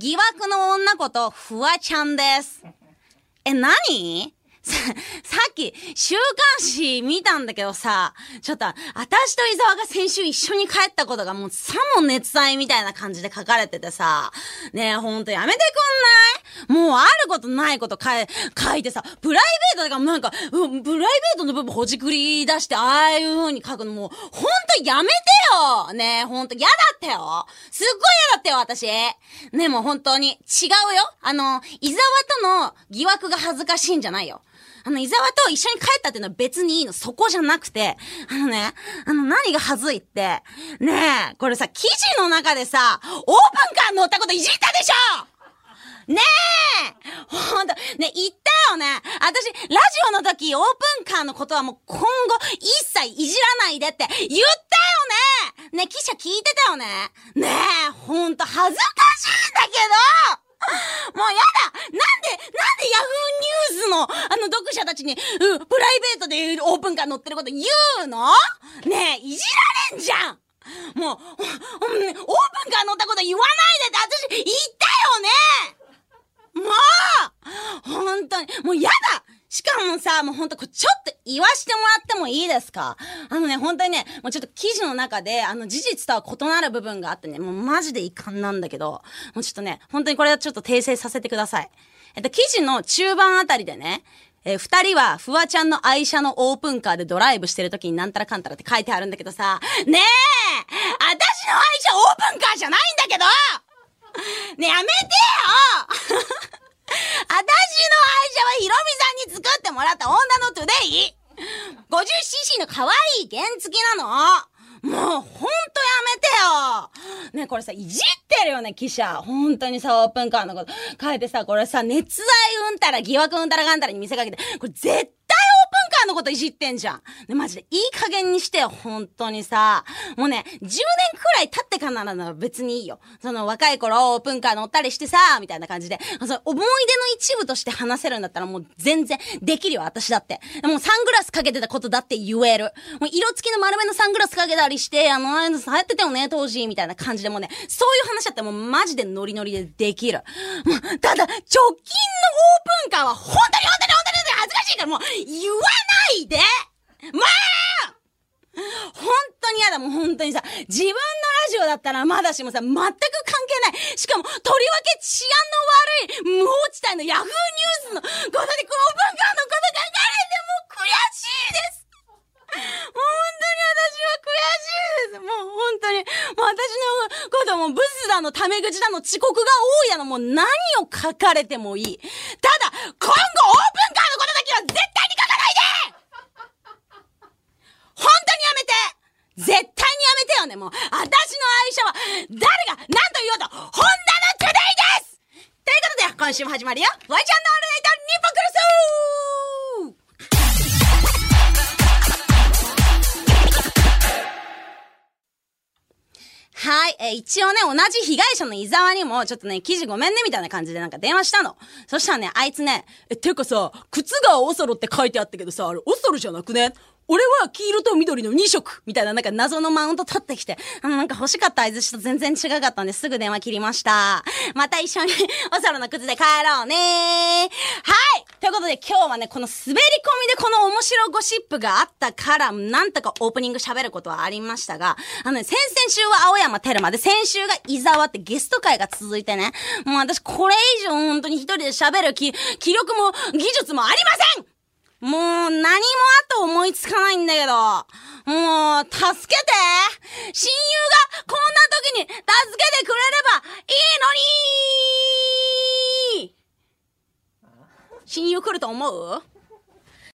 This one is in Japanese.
疑惑の女ことフワちゃんです。え、何？さ、さっき、週刊誌見たんだけどさ、ちょっと、私と伊沢が先週一緒に帰ったことがもうさも熱愛みたいな感じで書かれててさ、ねえ、ほんとやめてくんない？もうあることないこと書い書いてさ、プライベートとかもなんか、うんプライベートの部分ほじくり出して、ああいう風に書くのもう、ほんとやめてよ！ねえ、ほんと嫌だったよ！すっごい嫌だったよ、私！ねえ、もう本当に、違うよ。あの、伊沢との疑惑が恥ずかしいんじゃないよ。あの、伊沢と一緒に帰ったっていうのは別にいいの。そこじゃなくて、あのね、あの、何が恥ずいって、ねえ、これさ、記事の中でさ、オープンカー乗ったこといじったでしょ！ねえほんと、ね、言ったよね。私、ラジオの時、オープンカーのことはもう今後、一切いじらないでって言ったよね！ね、記者聞いてたよね？ねえ、ほんと恥ずかしいんだけど！もうやだ、の、あの読者たちに、うん、プライベートでオープンカー乗ってること言うの？ねえ、いじられんじゃん！もう、オープンカー乗ったこと言わないでって私言ってよねもう本当に、もうやだしかもさ、もうほんと、ちょっと言わしてもらってもいいですか？あのね、本当にね、もうちょっと記事の中で、あの、事実とは異なる部分があってね、もうマジで遺憾なんだけど、もうちょっとね、本当にこれはちょっと訂正させてください。えっと、記事の中盤あたりでね、えー二人は、フワちゃんの愛車のオープンカーでドライブしてる時になんたらかんたらって書いてあるんだけどさ、ねえ私の愛車オープンカーじゃないんだけど！ねやめてよ私の愛車はヒロミさんに作ってもらったホンダのトゥデイ。50cc の可愛い原付なの。もう、ほんとやめてよ。ねこれさ、いじってるよね、記者。本当にさ、オープンカーのこと。書いてさ、これさ、熱愛うんたら、疑惑うんたらがんたらに見せかけて、これ絶対カーのこといじってんじゃん。ね、マジで、いい加減にしてよ、本当にさ。もうね、10年くらい経ってからなら別にいいよ。その若い頃、オープンカー乗ったりしてさ、みたいな感じで、その思い出の一部として話せるんだったらもう全然できるよ、私だって。もうサングラスかけてたことだって言える。もう色付きの丸めのサングラスかけたりして、あの、ああいうの流行ってたよね、当時、みたいな感じでもね、そういう話だってもうマジでノリノリでできる。もう、ただ、直近のオープンカーは本当に本当に本当に恥ずかしいからもう、言わんないでまあ本当に嫌だ、もう本当にさ、自分のラジオだったらまだしもさ、全く関係ない。しかも、とりわけ治安の悪い、無法地帯のヤフーニュースのことで、このオープンカーのこと書かれてもう悔しいです本当に私は悔しいです。もう本当に、もう私のこともブスだの、タメ口だの、遅刻が多いだの、もう何を書かれてもいい。ただ、今後オープンカーのことだけは絶対に書かないで本当にやめて絶対にやめてよね、もう。私の愛車は、誰が何と言おうと、ホンダのトゥデイですということで、今週も始まるよ。フワちゃんのオールナイトニッポクルスはい。えー一応ね、同じ被害者の伊沢にも、ちょっとね、記事ごめんね、みたいな感じでなんか電話したの。そしたらね、あいつね、え、てかさ、靴がオソロって書いてあったけどさ、あれ、オソロじゃなくね？俺は黄色と緑の2色みたいななんか謎のマウント取ってきて、あのなんか欲しかった合図と全然違かったんですぐ電話切りました。また一緒にオソロの靴で帰ろうねはいということで今日はね、この滑り込みでこの面白ゴシップがあったから、なんとかオープニング喋ることはありましたが、あのね、先々週は青山テルマで、先週が伊沢ってゲスト会が続いてね、もう私これ以上本当に一人で喋る気、気力も技術もありませんもう、何もあと思いつかないんだけど。もう、助けて。親友がこんな時に助けてくれればいいのに。親友来ると思う？